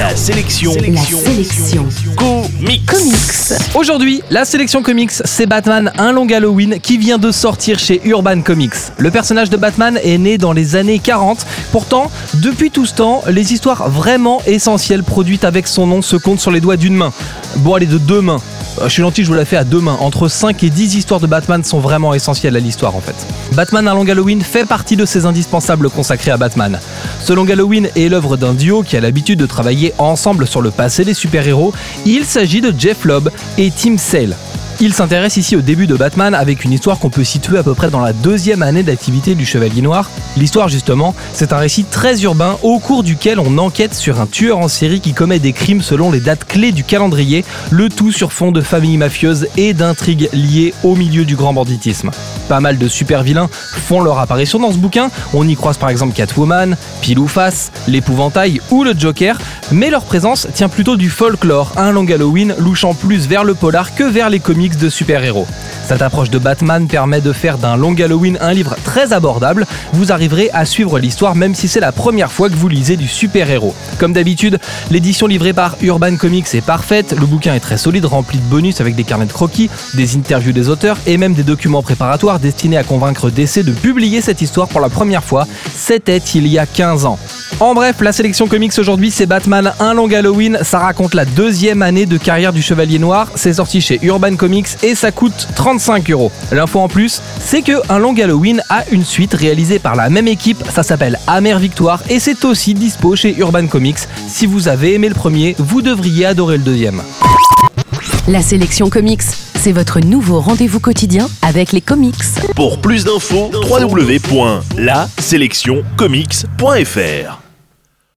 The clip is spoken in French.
La sélection. La sélection. Comics. Comics. Aujourd'hui, la sélection comics, c'est Batman Un Long Halloween qui vient de sortir chez Urban Comics. Le personnage de Batman est né dans les années 40. Pourtant, depuis tout ce temps, les histoires vraiment essentielles produites avec son nom se comptent sur les doigts d'une main. Bon, allez, de deux mains. Euh, Je suis gentil, je vous la fais à deux mains. Entre 5 et 10 histoires de Batman sont vraiment essentielles à l'histoire en fait. Batman Un Long Halloween fait partie de ces indispensables consacrés à Batman. Ce Long Halloween est l'œuvre d'un duo qui a l'habitude de travailler ensemble sur le passé des super-héros. Il s'agit de Jeff Lobb et Tim Sale. Il s'intéresse ici au début de Batman avec une histoire qu'on peut situer à peu près dans la deuxième année d'activité du Chevalier Noir. L'histoire justement, c'est un récit très urbain au cours duquel on enquête sur un tueur en série qui commet des crimes selon les dates clés du calendrier, le tout sur fond de familles mafieuses et d'intrigues liées au milieu du grand banditisme. Pas mal de super vilains font leur apparition dans ce bouquin, on y croise par exemple Catwoman, Pile ou Face, l'épouvantail ou le Joker, mais leur présence tient plutôt du folklore, un long Halloween louchant plus vers le polar que vers les de super-héros. Cette approche de Batman permet de faire d'un Long Halloween un livre très abordable. Vous arriverez à suivre l'histoire même si c'est la première fois que vous lisez du super-héros. Comme d'habitude, l'édition livrée par Urban Comics est parfaite. Le bouquin est très solide, rempli de bonus avec des carnets de croquis, des interviews des auteurs et même des documents préparatoires destinés à convaincre DC de publier cette histoire pour la première fois. C'était il y a 15 ans. En bref, la sélection comics aujourd'hui, c'est Batman Un Long Halloween. Ça raconte la deuxième année de carrière du Chevalier Noir. C'est sorti chez Urban Comics et ça coûte 35 euros. L'info en plus, c'est que Un Long Halloween a une suite réalisée par la même équipe. Ça s'appelle Amère Victoire et c'est aussi dispo chez Urban Comics. Si vous avez aimé le premier, vous devriez adorer le deuxième. La sélection comics, c'est votre nouveau rendez-vous quotidien avec les comics. Pour plus d'infos, www.laselectioncomics.fr